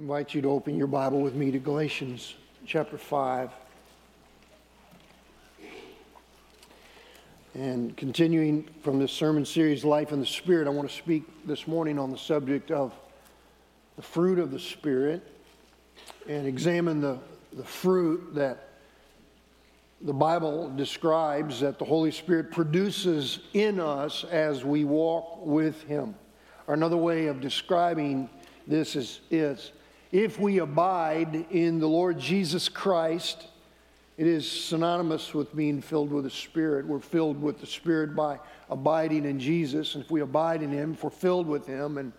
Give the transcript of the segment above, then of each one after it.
invite you to open your Bible with me to Galatians chapter 5. And continuing from this sermon series, Life in the Spirit, I want to speak this morning on the subject of the fruit of the Spirit and examine the, the fruit that the Bible describes that the Holy Spirit produces in us as we walk with Him. Or another way of describing this is, is if we abide in the Lord Jesus Christ, it is synonymous with being filled with the Spirit. We're filled with the Spirit by abiding in Jesus. And if we abide in Him, if we're filled with Him and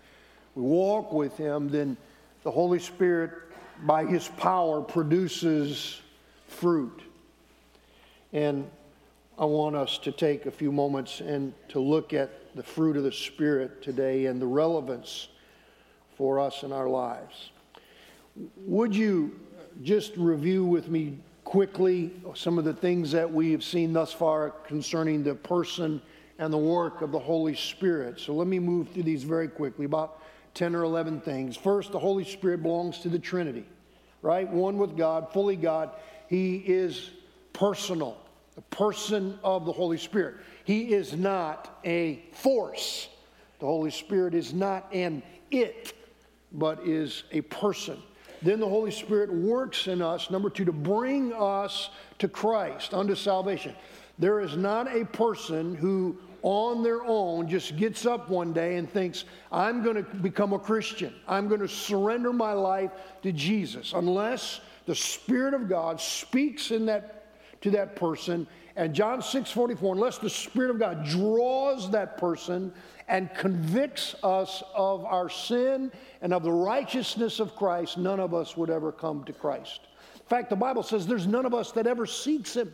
we walk with Him, then the Holy Spirit, by His power, produces fruit. And I want us to take a few moments and to look at the fruit of the Spirit today and the relevance for us in our lives. Would you just review with me quickly some of the things that we have seen thus far concerning the person and the work of the Holy Spirit? So let me move through these very quickly, about 10 or 11 things. First, the Holy Spirit belongs to the Trinity, right? One with God, fully God. He is personal, the person of the Holy Spirit. He is not a force. The Holy Spirit is not an it, but is a person then the Holy Spirit works in us, number two, to bring us to Christ, unto salvation. There is not a person who on their own just gets up one day and thinks, I'm going to become a Christian. I'm going to surrender my life to Jesus. Unless the Spirit of God speaks in that to that person. And John 6 44, unless the Spirit of God draws that person and convicts us of our sin and of the righteousness of Christ, none of us would ever come to Christ. In fact, the Bible says there's none of us that ever seeks Him.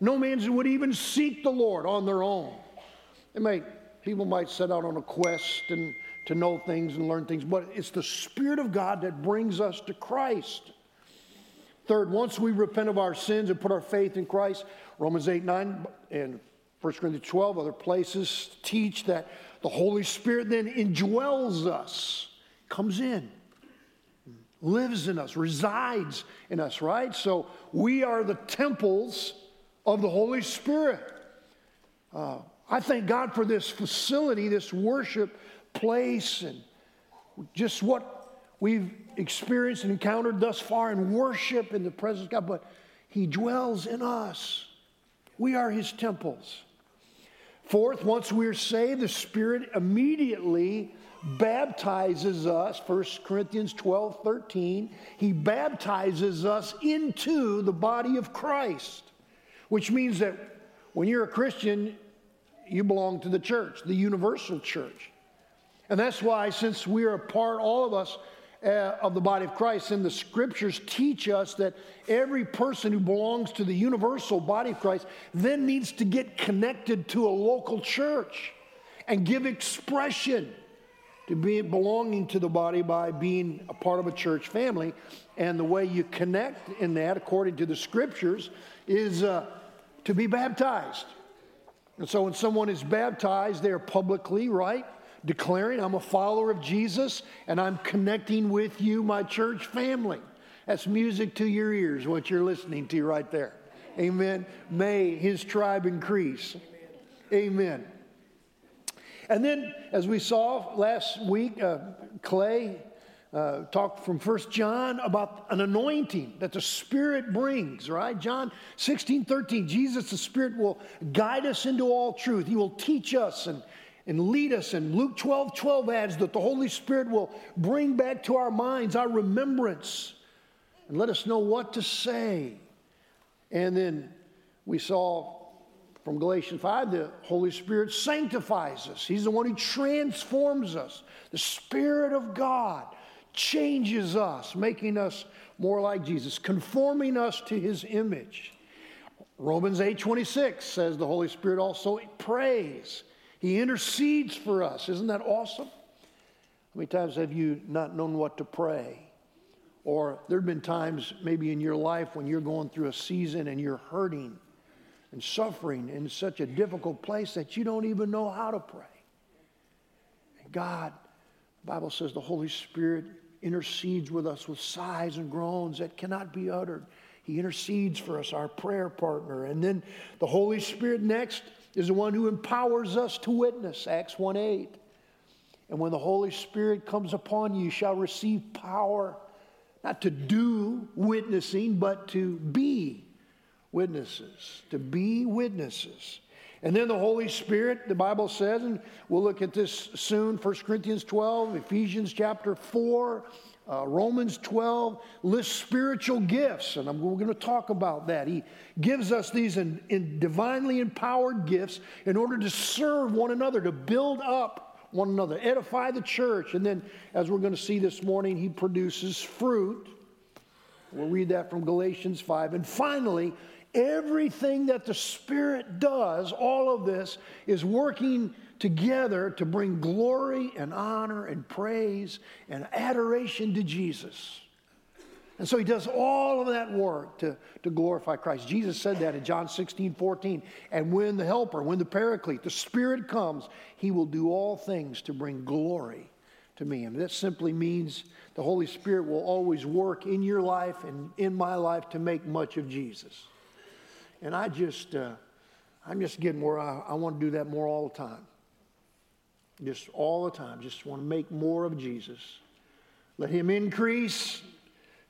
No man would even seek the Lord on their own. They might, people might set out on a quest and to know things and learn things, but it's the Spirit of God that brings us to Christ. Third, once we repent of our sins and put our faith in Christ, Romans 8, 9, and 1 Corinthians 12, other places teach that the Holy Spirit then indwells us, comes in, lives in us, resides in us, right? So we are the temples of the Holy Spirit. Uh, I thank God for this facility, this worship place, and just what we've experienced and encountered thus far in worship in the presence of God, but He dwells in us. We are His temples. Fourth, once we're saved, the Spirit immediately baptizes us, 1 Corinthians 12 13. He baptizes us into the body of Christ, which means that when you're a Christian, you belong to the church, the universal church. And that's why, since we are a part, all of us, uh, of the body of Christ. And the scriptures teach us that every person who belongs to the universal body of Christ then needs to get connected to a local church and give expression to be belonging to the body by being a part of a church family. And the way you connect in that, according to the scriptures, is uh, to be baptized. And so when someone is baptized, they're publicly, right? Declaring I'm a follower of Jesus and I'm connecting with you, my church family. That's music to your ears, what you're listening to right there. Amen. May his tribe increase. Amen. And then, as we saw last week, uh, Clay uh, talked from First John about an anointing that the Spirit brings, right? John 16, 13. Jesus, the Spirit, will guide us into all truth. He will teach us and and lead us. And Luke 12 12 adds that the Holy Spirit will bring back to our minds our remembrance and let us know what to say. And then we saw from Galatians 5 the Holy Spirit sanctifies us, He's the one who transforms us. The Spirit of God changes us, making us more like Jesus, conforming us to His image. Romans 8 26 says the Holy Spirit also prays he intercedes for us. Isn't that awesome? How many times have you not known what to pray? Or there have been times maybe in your life when you're going through a season and you're hurting and suffering in such a difficult place that you don't even know how to pray. And God, the Bible says the Holy Spirit intercedes with us with sighs and groans that cannot be uttered. He intercedes for us, our prayer partner. And then the Holy Spirit next is the one who empowers us to witness, Acts 1 8. And when the Holy Spirit comes upon you, you shall receive power, not to do witnessing, but to be witnesses. To be witnesses. And then the Holy Spirit, the Bible says, and we'll look at this soon 1 Corinthians 12, Ephesians chapter 4, uh, Romans 12 lists spiritual gifts, and I'm, we're going to talk about that. He gives us these in, in divinely empowered gifts in order to serve one another, to build up one another, edify the church. And then, as we're going to see this morning, he produces fruit. We'll read that from Galatians 5. And finally, everything that the Spirit does, all of this, is working together to bring glory and honor and praise and adoration to Jesus. And so he does all of that work to, to glorify Christ. Jesus said that in John 16, 14. And when the Helper, when the Paraclete, the Spirit comes, he will do all things to bring glory to me. And that simply means the Holy Spirit will always work in your life and in my life to make much of Jesus. And I just, uh, I'm just getting where I, I want to do that more all the time. Just all the time. Just want to make more of Jesus. Let him increase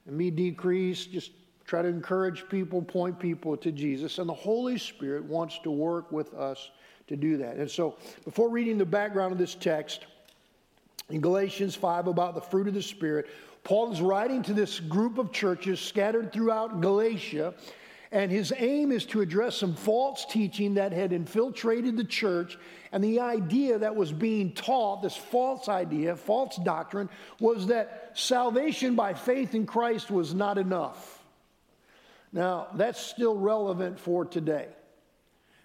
and me decrease. Just try to encourage people, point people to Jesus. And the Holy Spirit wants to work with us to do that. And so, before reading the background of this text, in Galatians 5 about the fruit of the Spirit, Paul is writing to this group of churches scattered throughout Galatia and his aim is to address some false teaching that had infiltrated the church. And the idea that was being taught, this false idea, false doctrine, was that salvation by faith in Christ was not enough. Now, that's still relevant for today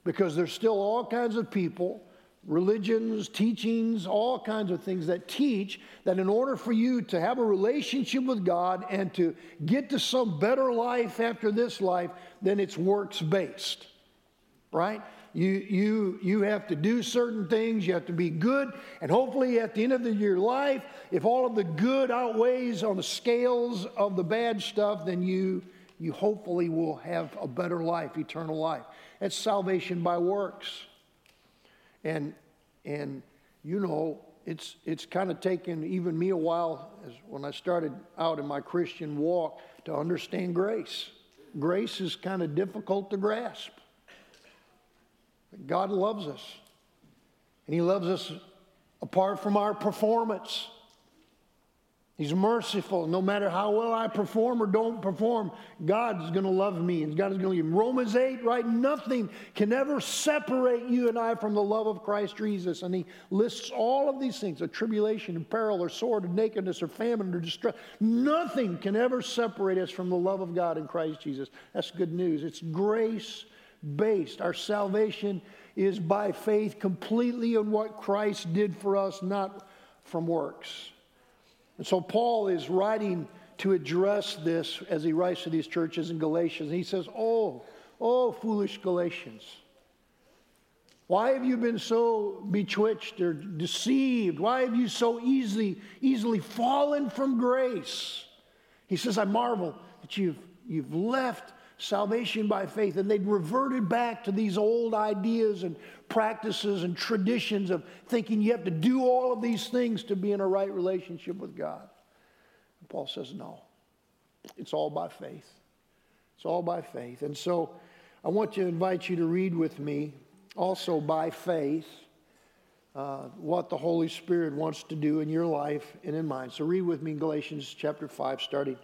because there's still all kinds of people religions, teachings, all kinds of things that teach that in order for you to have a relationship with God and to get to some better life after this life, then it's works based, right? You, you, you have to do certain things, you have to be good, and hopefully at the end of the, your life, if all of the good outweighs on the scales of the bad stuff, then you, you hopefully will have a better life, eternal life. That's salvation by works. And, and you know, it's, it's kind of taken even me a while as when I started out in my Christian walk to understand grace. Grace is kind of difficult to grasp. God loves us, and He loves us apart from our performance. He's merciful. No matter how well I perform or don't perform, God is going to love me and God is going to give. Romans 8, right? Nothing can ever separate you and I from the love of Christ Jesus. And he lists all of these things a tribulation and peril or sword or nakedness or famine or distress. Nothing can ever separate us from the love of God in Christ Jesus. That's good news. It's grace based. Our salvation is by faith completely in what Christ did for us, not from works. And so Paul is writing to address this as he writes to these churches in Galatians. And he says, Oh, oh, foolish Galatians. Why have you been so betwitched or deceived? Why have you so easily, easily fallen from grace? He says, I marvel that you've, you've left salvation by faith. And they'd reverted back to these old ideas and practices and traditions of thinking you have to do all of these things to be in a right relationship with God. And Paul says, no, it's all by faith. It's all by faith. And so I want to invite you to read with me, also by faith, uh, what the Holy Spirit wants to do in your life and in mine. So read with me Galatians chapter 5, starting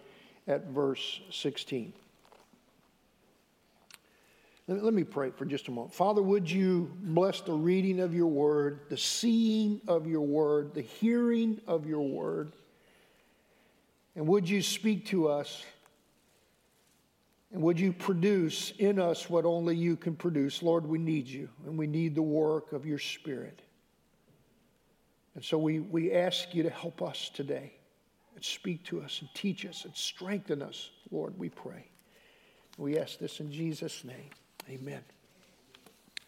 at verse 16. Let me pray for just a moment. Father, would you bless the reading of your word, the seeing of your word, the hearing of your word? And would you speak to us? And would you produce in us what only you can produce? Lord, we need you, and we need the work of your Spirit. And so we, we ask you to help us today and speak to us and teach us and strengthen us, Lord, we pray. We ask this in Jesus' name. Amen.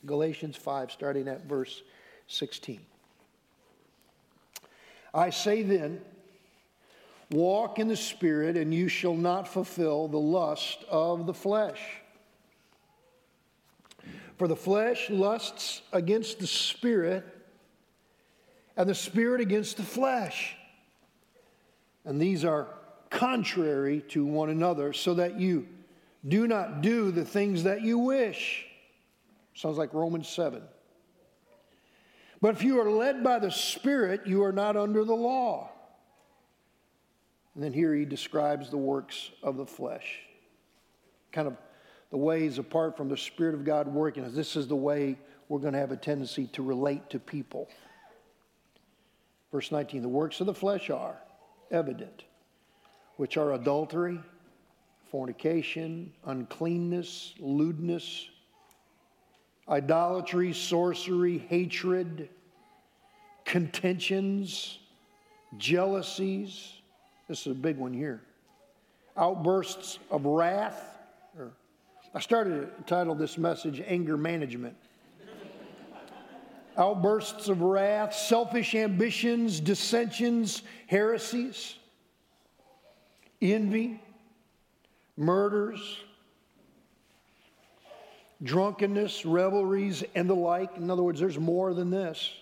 Galatians 5, starting at verse 16. I say then, Walk in the Spirit, and you shall not fulfill the lust of the flesh. For the flesh lusts against the Spirit, and the Spirit against the flesh. And these are contrary to one another, so that you do not do the things that you wish. Sounds like Romans 7. But if you are led by the Spirit, you are not under the law. And then here he describes the works of the flesh, kind of the ways apart from the Spirit of God working. This is the way we're going to have a tendency to relate to people. Verse 19 The works of the flesh are evident, which are adultery, fornication, uncleanness, lewdness, idolatry, sorcery, hatred, contentions, jealousies. This is a big one here. Outbursts of wrath. I started to title this message Anger Management. Outbursts of wrath, selfish ambitions, dissensions, heresies, envy, murders, drunkenness, revelries, and the like. In other words, there's more than this,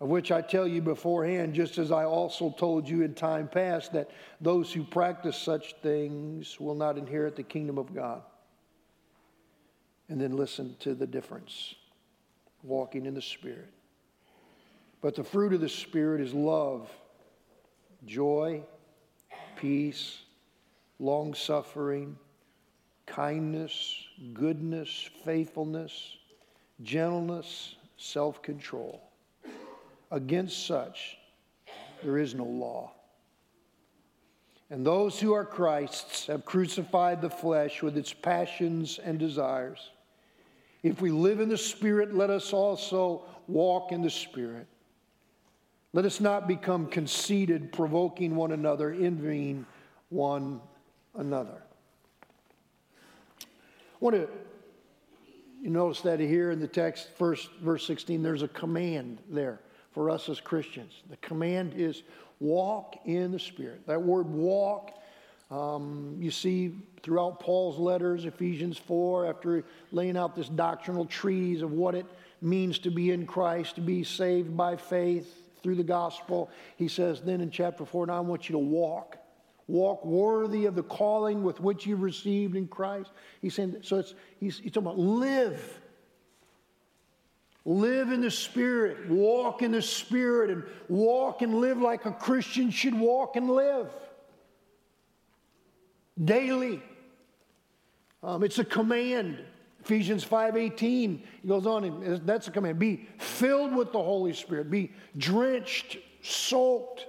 of which I tell you beforehand, just as I also told you in time past, that those who practice such things will not inherit the kingdom of God. And then listen to the difference walking in the Spirit. But the fruit of the Spirit is love, joy, peace, long suffering, kindness, goodness, faithfulness, gentleness, self control. Against such, there is no law. And those who are Christ's have crucified the flesh with its passions and desires. If we live in the Spirit, let us also walk in the Spirit. Let us not become conceited, provoking one another, envying one another. I want to you notice that here in the text, first verse 16, there's a command there for us as Christians. The command is walk in the Spirit. That word walk, um, you see throughout Paul's letters, Ephesians 4, after laying out this doctrinal treatise of what it means to be in Christ, to be saved by faith through the gospel, he says then in chapter 4, now I want you to walk walk worthy of the calling with which you've received in Christ. He's saying, so it's, he's, he's talking about live. Live in the Spirit, walk in the Spirit, and walk and live like a Christian should walk and live daily. Um, it's a command. Ephesians 5:18. He goes on, and that's a command. Be filled with the Holy Spirit. Be drenched, soaked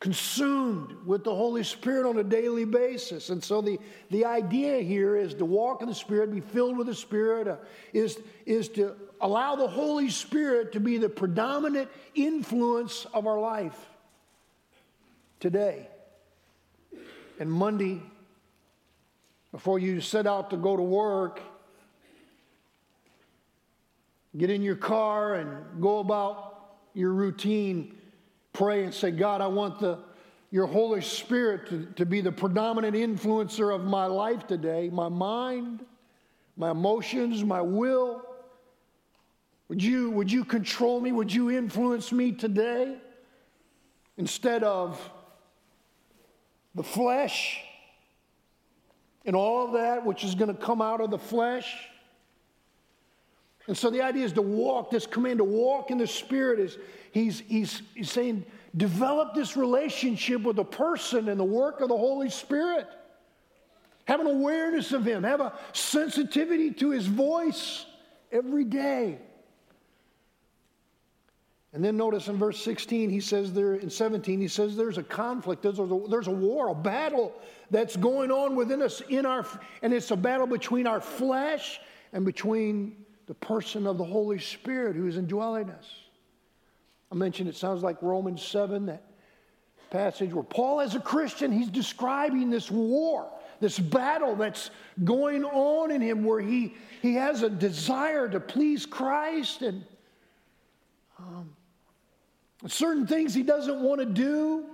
consumed with the Holy Spirit on a daily basis. And so the, the idea here is to walk in the Spirit, be filled with the Spirit, uh, is, is to allow the Holy Spirit to be the predominant influence of our life today. And Monday, before you set out to go to work, get in your car and go about your routine pray and say, God, I want the, your Holy Spirit to, to be the predominant influencer of my life today, my mind, my emotions, my will. Would you, would you control me? Would you influence me today? Instead of the flesh and all that which is going to come out of the flesh. And so the idea is to walk, this command to walk in the Spirit is he's, he's, he's saying, develop this relationship with the person and the work of the Holy Spirit. Have an awareness of Him, have a sensitivity to His voice every day. And then notice in verse 16, he says there, in 17, he says there's a conflict, there's a, there's a war, a battle that's going on within us in our, and it's a battle between our flesh and between the person of the Holy Spirit who is indwelling us. I mentioned it sounds like Romans 7, that passage where Paul, as a Christian, he's describing this war, this battle that's going on in him where he, he has a desire to please Christ and um, certain things he doesn't want to do.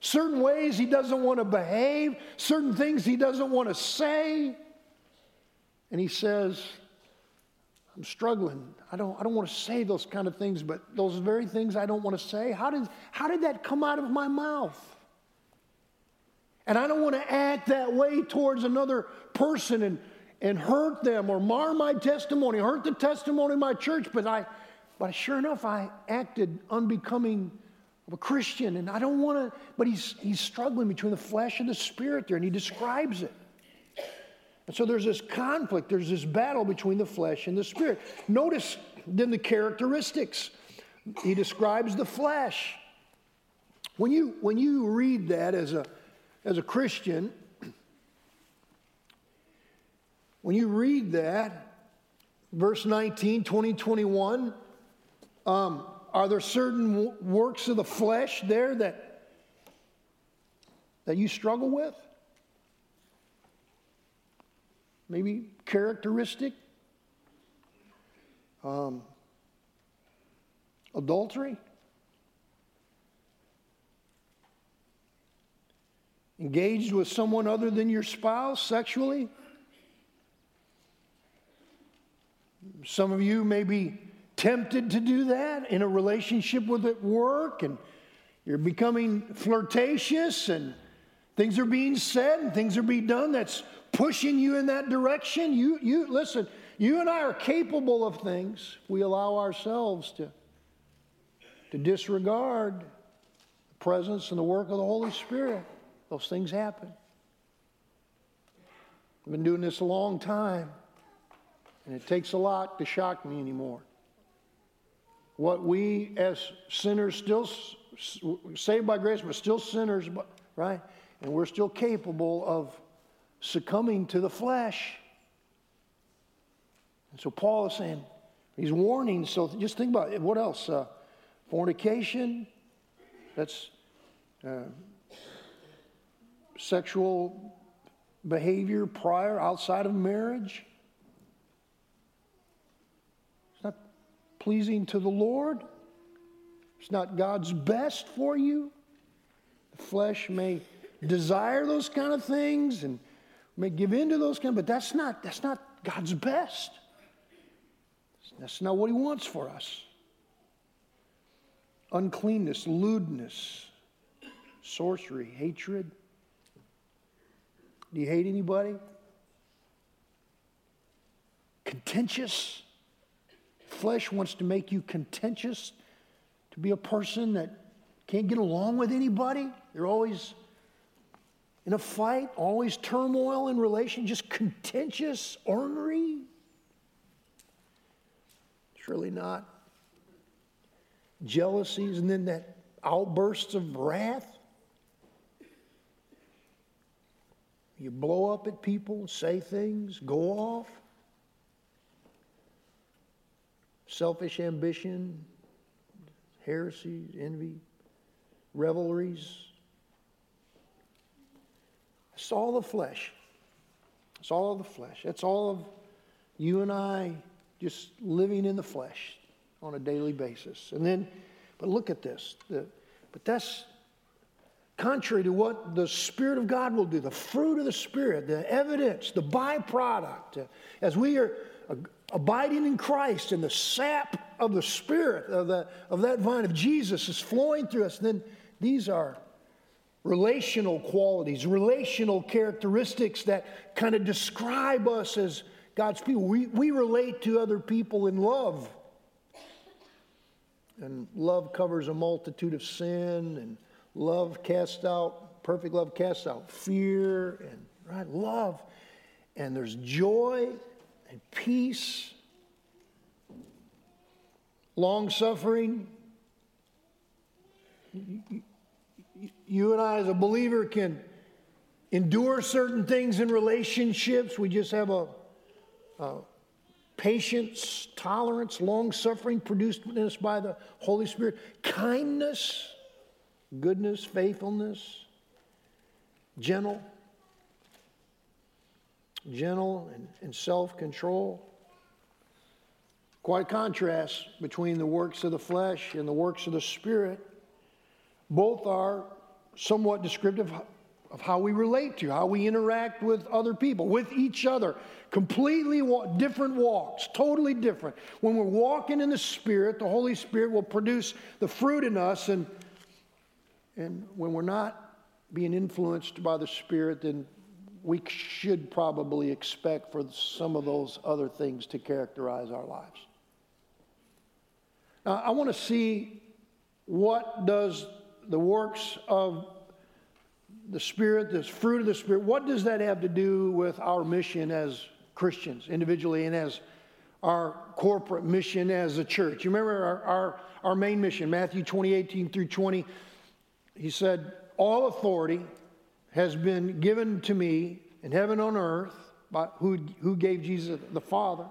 certain ways he doesn't want to behave, certain things he doesn't want to say. And he says, I'm struggling. I don't, I don't want to say those kind of things, but those very things I don't want to say, how did, how did that come out of my mouth? And I don't want to act that way towards another person and, and hurt them or mar my testimony, hurt the testimony of my church, but I, but sure enough, I acted unbecoming of a Christian, and I don't want to, but he's, he's struggling between the flesh and the spirit there, and he describes it. And so there's this conflict, there's this battle between the flesh and the spirit. Notice then the characteristics. He describes the flesh. When you, when you read that as a, as a Christian, when you read that, verse 19, 20, 21, um, are there certain works of the flesh there that, that you struggle with? Maybe characteristic? Um, adultery? Engaged with someone other than your spouse sexually? Some of you may be tempted to do that in a relationship with at work and you're becoming flirtatious and things are being said and things are being done that's pushing you in that direction? You you listen you and i are capable of things. We allow ourselves to to disregard the presence and the work of the holy spirit. Those things happen. I've been doing this a long time and it takes a lot to shock me anymore. What we as sinners still saved by grace, but still sinners, right? And we're still capable of succumbing to the flesh. And so Paul is saying, he's warning. So just think about it. What else? Uh, fornication. That's uh, sexual behavior prior, outside of marriage. It's not pleasing to the Lord. It's not God's best for you. The flesh may desire those kind of things and may give in to those kind, but that's not that's not God's best. That's not what He wants for us. Uncleanness, lewdness, sorcery, hatred. Do you hate anybody? Contentious flesh wants to make you contentious, to be a person that can't get along with anybody. They're always in a fight, always turmoil in relation, just contentious, ornery. Surely not. Jealousies and then that outbursts of wrath. You blow up at people, say things, go off. selfish ambition, heresies, envy, revelries. It's all the flesh. It's all the flesh. It's all of you and I just living in the flesh on a daily basis. And then, but look at this. The, but that's contrary to what the Spirit of God will do. The fruit of the Spirit, the evidence, the byproduct. As we are abiding in Christ and the sap of the Spirit of, the, of that vine of Jesus is flowing through us, then these are relational qualities, relational characteristics that kind of describe us as God's people. We, we relate to other people in love. And love covers a multitude of sin, and love casts out, perfect love casts out fear, and right, love. And there's joy and peace, long suffering. You and I, as a believer, can endure certain things in relationships. We just have a, a patience, tolerance, long suffering produced in us by the Holy Spirit, kindness, goodness, faithfulness, gentle gentle and, and self control. Quite contrast between the works of the flesh and the works of the Spirit. Both are somewhat descriptive of how we relate to, how we interact with other people, with each other. Completely different walks, totally different. When we're walking in the Spirit, the Holy Spirit will produce the fruit in us. And, and when we're not being influenced by the Spirit, then we should probably expect for some of those other things to characterize our lives. Now, I want to see what does the works of the Spirit, this fruit of the Spirit, what does that have to do with our mission as Christians, individually, and as our corporate mission as a church? You remember our, our, our main mission, Matthew 20, 18 through 20. He said, All authority has been given to me in heaven and on earth, by who, who gave Jesus the Father.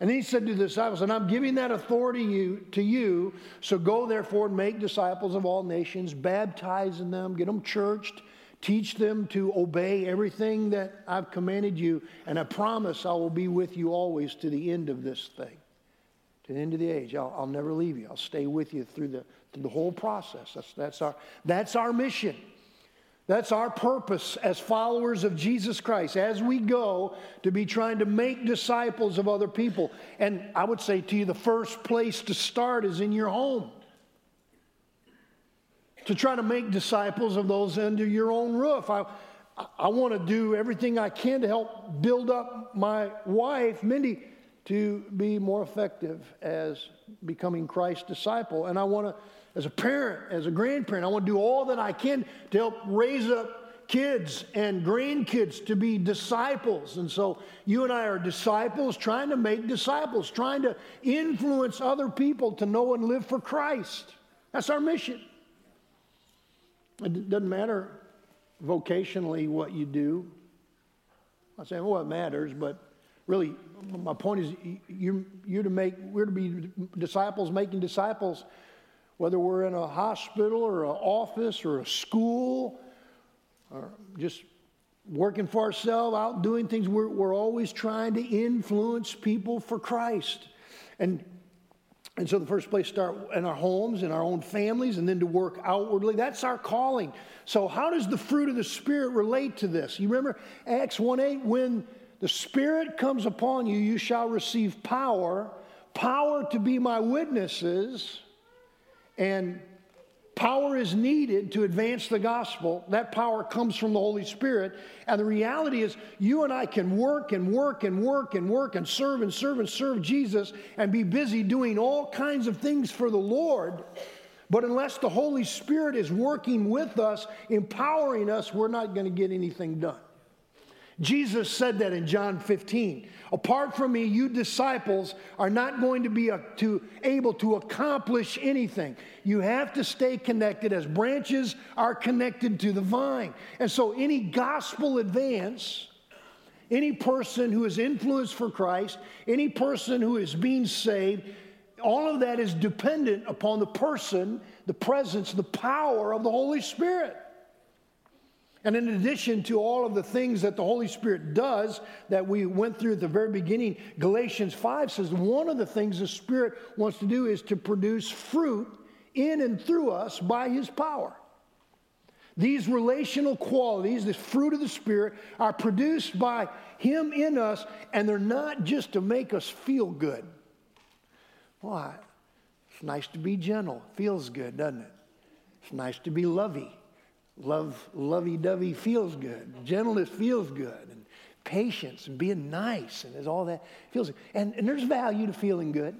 And then he said to the disciples, And I'm giving that authority you, to you, so go therefore and make disciples of all nations, baptizing them, get them churched, teach them to obey everything that I've commanded you, and I promise I will be with you always to the end of this thing, to the end of the age. I'll, I'll never leave you. I'll stay with you through the, through the whole process. That's, that's, our, that's our mission. That's our purpose as followers of Jesus Christ as we go to be trying to make disciples of other people. And I would say to you, the first place to start is in your home. To try to make disciples of those under your own roof. I, I want to do everything I can to help build up my wife, Mindy, to be more effective as becoming Christ's disciple. And I want to as a parent, as a grandparent, I want to do all that I can to help raise up kids and grandkids to be disciples. And so you and I are disciples trying to make disciples, trying to influence other people to know and live for Christ. That's our mission. It doesn't matter vocationally what you do. I'm saying, well, it matters, but really, my point is, you, you're to make, we're to be disciples, making disciples whether we're in a hospital or an office or a school or just working for ourselves, out doing things, we're, we're always trying to influence people for Christ. And and so the first place start in our homes, in our own families, and then to work outwardly. That's our calling. So how does the fruit of the Spirit relate to this? You remember Acts 1 8, when the Spirit comes upon you, you shall receive power, power to be my witnesses and power is needed to advance the gospel. That power comes from the Holy Spirit. And the reality is, you and I can work and work and work and work and serve and serve and serve Jesus and be busy doing all kinds of things for the Lord. But unless the Holy Spirit is working with us, empowering us, we're not going to get anything done. Jesus said that in John 15. Apart from me, you disciples are not going to be a, to, able to accomplish anything. You have to stay connected as branches are connected to the vine. And so, any gospel advance, any person who is influenced for Christ, any person who is being saved, all of that is dependent upon the person, the presence, the power of the Holy Spirit. And in addition to all of the things that the Holy Spirit does that we went through at the very beginning, Galatians 5 says one of the things the Spirit wants to do is to produce fruit in and through us by His power. These relational qualities, this fruit of the Spirit, are produced by Him in us, and they're not just to make us feel good. Why? It's nice to be gentle. Feels good, doesn't it? It's nice to be lovey love, lovey-dovey feels good. Gentleness feels good. And patience and being nice and all that feels good. And, and there's value to feeling good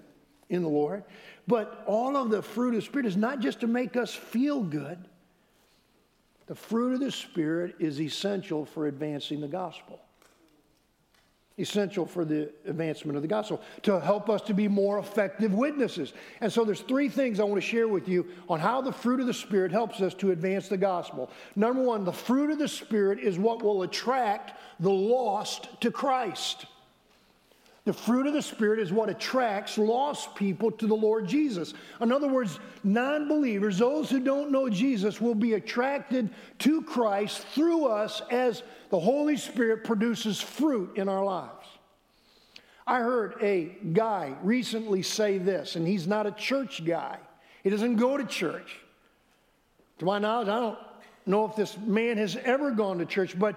in the Lord. But all of the fruit of the Spirit is not just to make us feel good. The fruit of the Spirit is essential for advancing the gospel essential for the advancement of the gospel to help us to be more effective witnesses. And so there's three things I want to share with you on how the fruit of the spirit helps us to advance the gospel. Number 1, the fruit of the spirit is what will attract the lost to Christ. The fruit of the Spirit is what attracts lost people to the Lord Jesus. In other words, non believers, those who don't know Jesus, will be attracted to Christ through us as the Holy Spirit produces fruit in our lives. I heard a guy recently say this, and he's not a church guy, he doesn't go to church. To my knowledge, I don't know if this man has ever gone to church, but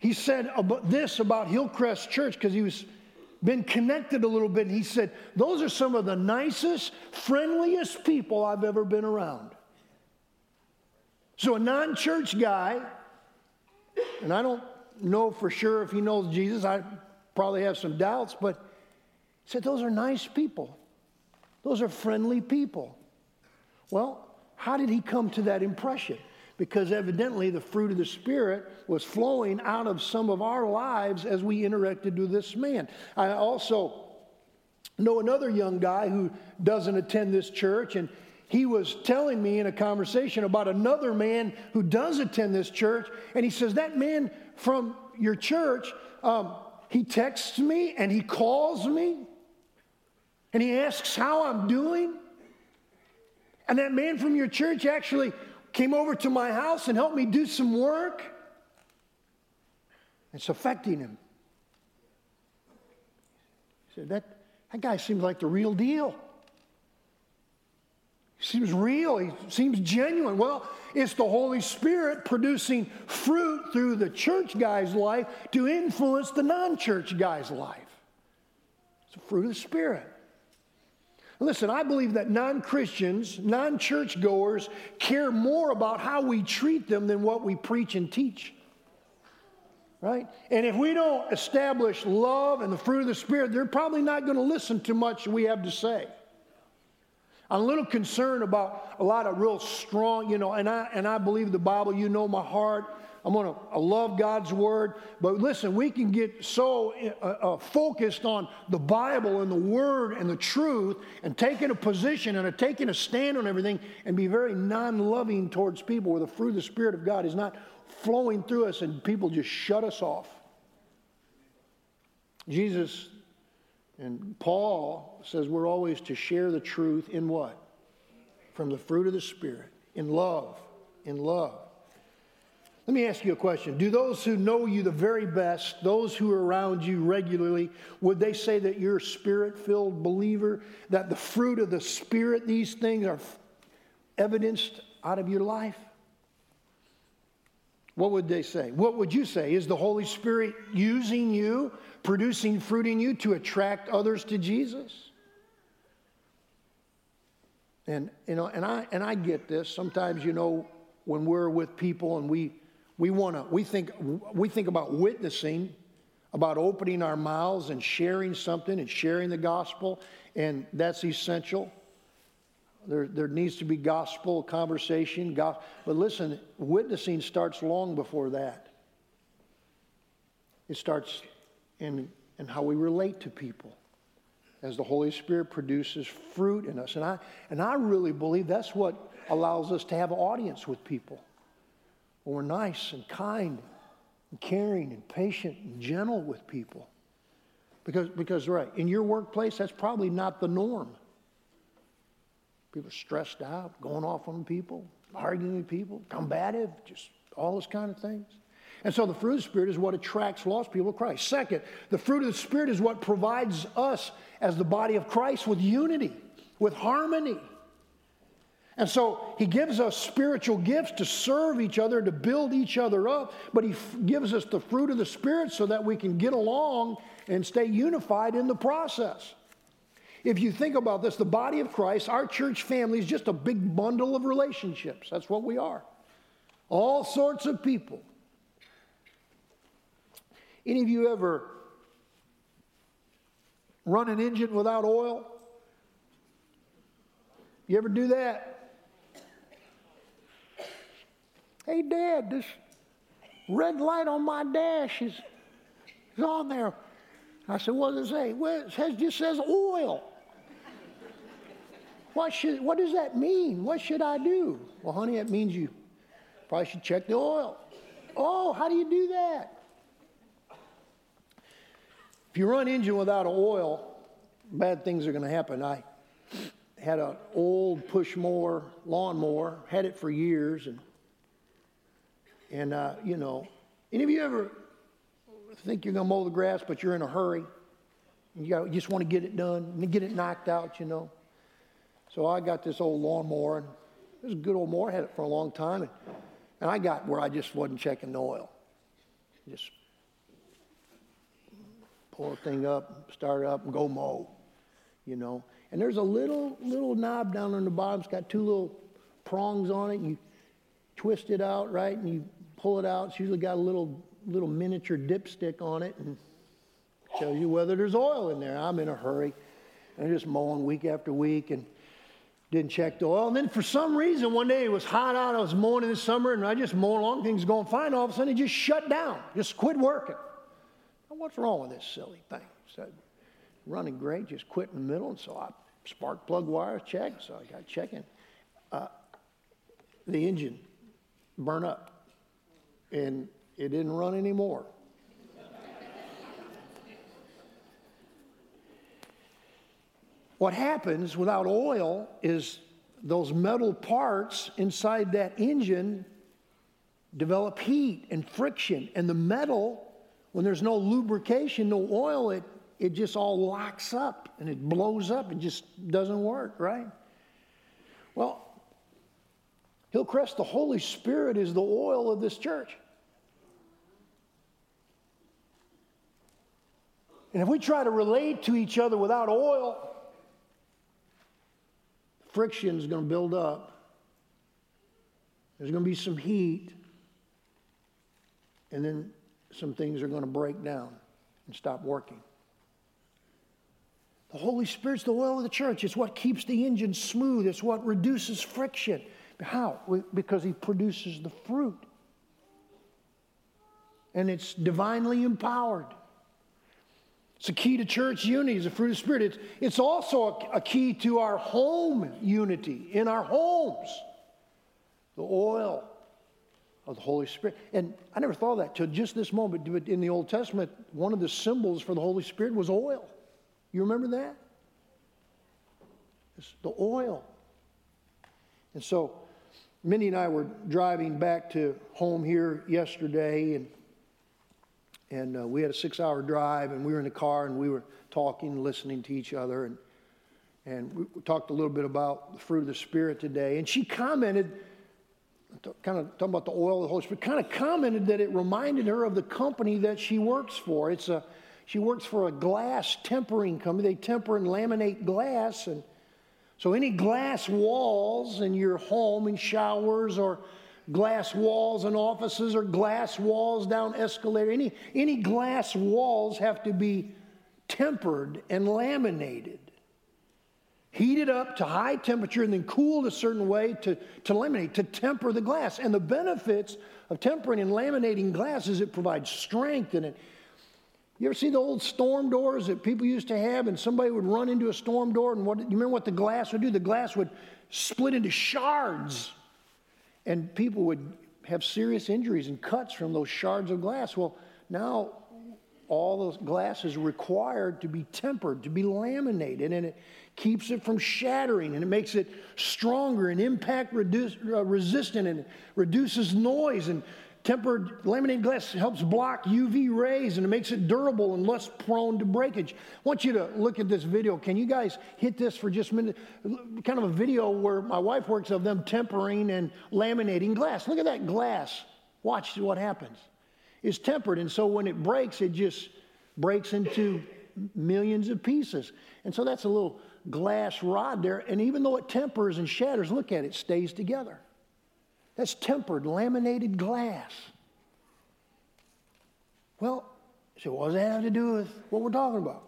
he said this about Hillcrest Church because he was been connected a little bit. And he said, Those are some of the nicest, friendliest people I've ever been around. So, a non church guy, and I don't know for sure if he knows Jesus, I probably have some doubts, but he said, Those are nice people. Those are friendly people. Well, how did he come to that impression? Because evidently the fruit of the Spirit was flowing out of some of our lives as we interacted with this man. I also know another young guy who doesn't attend this church, and he was telling me in a conversation about another man who does attend this church, and he says, That man from your church, um, he texts me and he calls me and he asks how I'm doing. And that man from your church actually came over to my house and helped me do some work. It's affecting him. He said, That, that guy seems like the real deal. He seems real. He seems genuine. Well, it's the Holy Spirit producing fruit through the church guy's life to influence the non church guy's life. It's the fruit of the Spirit. Listen, I believe that non Christians, non churchgoers care more about how we treat them than what we preach and teach. Right? And if we don't establish love and the fruit of the Spirit, they're probably not going to listen to much we have to say. I'm a little concerned about a lot of real strong, you know, and I, and I believe the Bible, you know my heart. I'm going to love God's word. But listen, we can get so uh, uh, focused on the Bible and the word and the truth and taking a position and a, taking a stand on everything and be very non loving towards people where the fruit of the Spirit of God is not flowing through us and people just shut us off. Jesus and Paul says we're always to share the truth in what? From the fruit of the Spirit, in love, in love. Let me ask you a question. Do those who know you the very best, those who are around you regularly, would they say that you're a spirit filled believer? That the fruit of the Spirit, these things are evidenced out of your life? What would they say? What would you say? Is the Holy Spirit using you, producing fruit in you to attract others to Jesus? And you know, and I and I get this. Sometimes, you know, when we're with people and we we want to, we think, we think about witnessing, about opening our mouths and sharing something and sharing the gospel, and that's essential. There, there needs to be gospel conversation. But listen, witnessing starts long before that. It starts in, in how we relate to people as the Holy Spirit produces fruit in us. And I, and I really believe that's what allows us to have audience with people we're nice and kind and caring and patient and gentle with people. Because, because right, in your workplace, that's probably not the norm. People are stressed out, going off on people, arguing with people, combative, just all those kind of things. And so the fruit of the Spirit is what attracts lost people to Christ. Second, the fruit of the Spirit is what provides us as the body of Christ with unity, with harmony. And so he gives us spiritual gifts to serve each other, to build each other up, but he f- gives us the fruit of the Spirit so that we can get along and stay unified in the process. If you think about this, the body of Christ, our church family is just a big bundle of relationships. That's what we are. All sorts of people. Any of you ever run an engine without oil? You ever do that? Hey, Dad, this red light on my dash is, is on there. I said, What does it say? Well, it says, just says oil. What, should, what does that mean? What should I do? Well, honey, that means you probably should check the oil. Oh, how do you do that? If you run engine without oil, bad things are going to happen. I had an old push mower, lawnmower, had it for years, and and, uh, you know, any of you ever think you're going to mow the grass, but you're in a hurry? You, got, you just want to get it done and get it knocked out, you know? So I got this old lawnmower, and it was a good old mower. I had it for a long time. And And I got where I just wasn't checking the oil. Just pull the thing up, start it up, and go mow, you know. And there's a little little knob down on the bottom. It's got two little prongs on it. You twist it out, right, and you pull it out. It's usually got a little little miniature dipstick on it and shows you whether there's oil in there. I'm in a hurry. And I'm just mowing week after week and didn't check the oil. And then for some reason, one day it was hot out. I was mowing in the summer and I just mowing along. Things going fine. All of a sudden, it just shut down, just quit working. Now, what's wrong with this silly thing? Said, running great, just quit in the middle. And so I spark plug wires checked. So I got checking. Uh, the engine burn up and it didn't run anymore. what happens without oil is those metal parts inside that engine develop heat and friction. And the metal, when there's no lubrication, no oil, it, it just all locks up and it blows up. It just doesn't work, right? Well, Hillcrest, the Holy Spirit is the oil of this church. And if we try to relate to each other without oil, friction is going to build up. There's going to be some heat. And then some things are going to break down and stop working. The Holy Spirit's the oil of the church. It's what keeps the engine smooth, it's what reduces friction. How? Because He produces the fruit. And it's divinely empowered. It's a key to church unity, it's a fruit of the Spirit. It's, it's also a, a key to our home unity in our homes. The oil of the Holy Spirit. And I never thought of that till just this moment. But in the Old Testament, one of the symbols for the Holy Spirit was oil. You remember that? It's the oil. And so, Minnie and I were driving back to home here yesterday, and and uh, we had a six hour drive, and we were in the car and we were talking, listening to each other. And, and we talked a little bit about the fruit of the Spirit today. And she commented, kind of talking about the oil of the Holy Spirit, kind of commented that it reminded her of the company that she works for. It's a, she works for a glass tempering company. They temper and laminate glass. And so any glass walls in your home and showers or glass walls in offices or glass walls down escalator. Any, any glass walls have to be tempered and laminated. Heated up to high temperature and then cooled a certain way to, to laminate, to temper the glass. And the benefits of tempering and laminating glass is it provides strength and it. You ever see the old storm doors that people used to have, and somebody would run into a storm door, and what you remember what the glass would do? The glass would split into shards and people would have serious injuries and cuts from those shards of glass. Well, now all those glass is required to be tempered, to be laminated, and it keeps it from shattering and it makes it stronger and impact reduce, uh, resistant and reduces noise and Tempered laminated glass helps block UV rays and it makes it durable and less prone to breakage. I want you to look at this video. Can you guys hit this for just a minute? Kind of a video where my wife works of them tempering and laminating glass. Look at that glass. Watch what happens. It's tempered, and so when it breaks, it just breaks into millions of pieces. And so that's a little glass rod there. And even though it tempers and shatters, look at it, it stays together. That's tempered, laminated glass. Well, so what does that have to do with what we're talking about?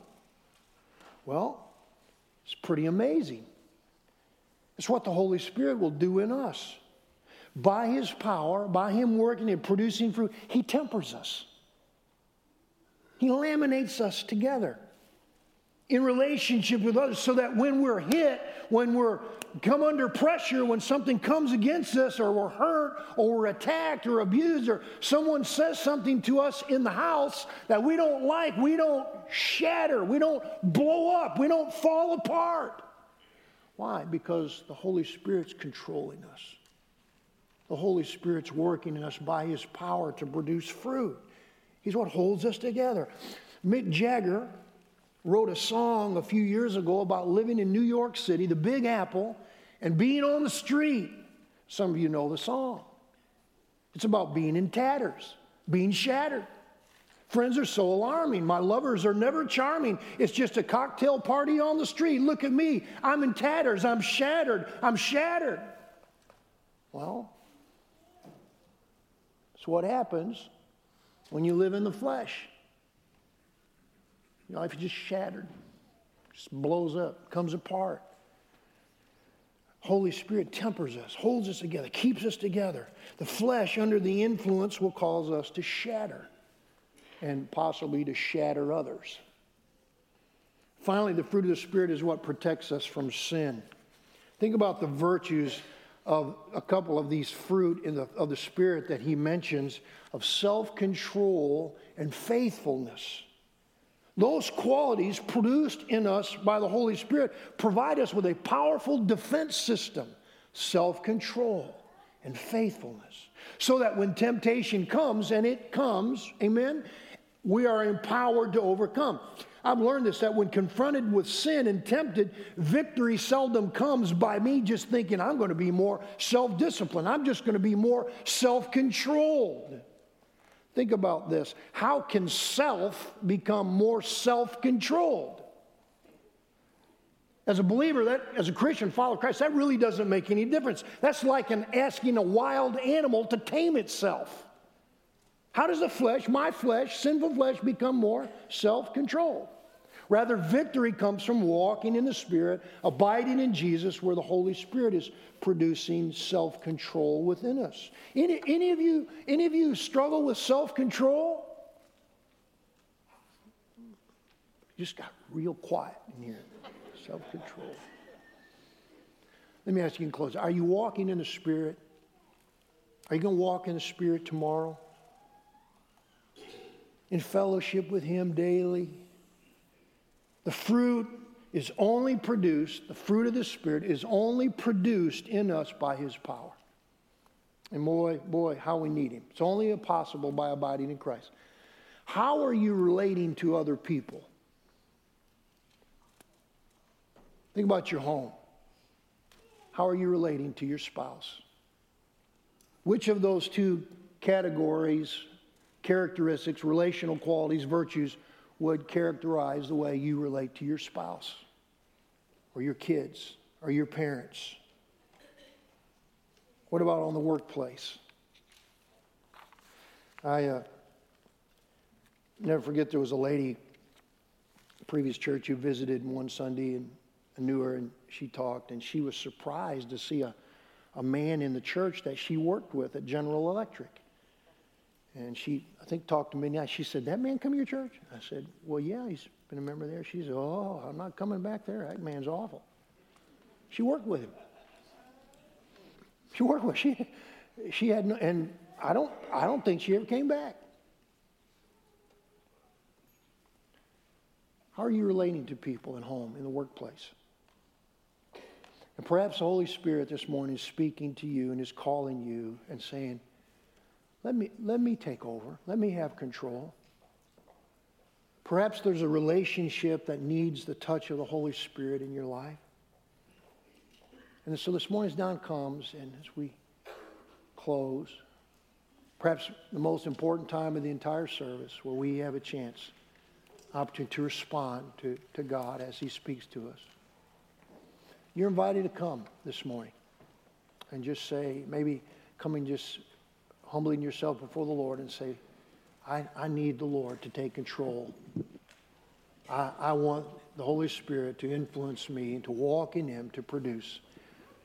Well, it's pretty amazing. It's what the Holy Spirit will do in us. By His power, by Him working and producing fruit, He tempers us. He laminates us together in relationship with others so that when we're hit, when we're come under pressure, when something comes against us or we're hurt or we're attacked or abused or someone says something to us in the house that we don't like, we don't shatter, we don't blow up, we don't fall apart. Why? Because the Holy Spirit's controlling us. The Holy Spirit's working in us by His power to produce fruit. He's what holds us together. Mick Jagger wrote a song a few years ago about living in New York City, the Big Apple, and being on the street. Some of you know the song. It's about being in tatters, being shattered. Friends are so alarming. My lovers are never charming. It's just a cocktail party on the street. Look at me. I'm in tatters. I'm shattered. I'm shattered. Well, it's what happens when you live in the flesh. Your life is just shattered, just blows up, comes apart. Holy Spirit tempers us, holds us together, keeps us together. The flesh, under the influence, will cause us to shatter and possibly to shatter others. Finally, the fruit of the Spirit is what protects us from sin. Think about the virtues of a couple of these fruit the, of the Spirit that he mentions of self control and faithfulness. Those qualities produced in us by the Holy Spirit provide us with a powerful defense system, self control and faithfulness. So that when temptation comes, and it comes, amen, we are empowered to overcome. I've learned this that when confronted with sin and tempted, victory seldom comes by me just thinking I'm going to be more self disciplined. I'm just going to be more self controlled. Think about this. How can self become more self controlled? As a believer, that as a Christian follow Christ, that really doesn't make any difference. That's like an asking a wild animal to tame itself. How does the flesh, my flesh, sinful flesh, become more self controlled? Rather, victory comes from walking in the Spirit, abiding in Jesus, where the Holy Spirit is producing self control within us. Any, any, of you, any of you struggle with self control? Just got real quiet in here. Self control. Let me ask you in close. Are you walking in the Spirit? Are you going to walk in the Spirit tomorrow? in fellowship with Him daily. The fruit is only produced, the fruit of the Spirit is only produced in us by His power. And boy, boy, how we need Him. It's only possible by abiding in Christ. How are you relating to other people? Think about your home. How are you relating to your spouse? Which of those two categories characteristics, relational qualities, virtues would characterize the way you relate to your spouse or your kids or your parents? What about on the workplace? I uh, never forget there was a lady, previous church who visited one Sunday and I knew her and she talked and she was surprised to see a, a man in the church that she worked with at General Electric. And she, I think, talked to me now. She said, That man come to your church? I said, Well, yeah, he's been a member there. She said, Oh, I'm not coming back there. That man's awful. She worked with him. She worked with she she had no and I don't I don't think she ever came back. How are you relating to people at home, in the workplace? And perhaps the Holy Spirit this morning is speaking to you and is calling you and saying, let me, let me take over. Let me have control. Perhaps there's a relationship that needs the touch of the Holy Spirit in your life. And so this morning's dawn comes, and as we close, perhaps the most important time of the entire service where we have a chance, opportunity to respond to, to God as He speaks to us. You're invited to come this morning and just say, maybe come and just humbling yourself before the Lord and say, I, I need the Lord to take control. I, I want the Holy Spirit to influence me and to walk in Him to produce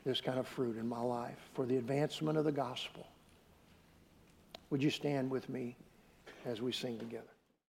this kind of fruit in my life for the advancement of the gospel. Would you stand with me as we sing together?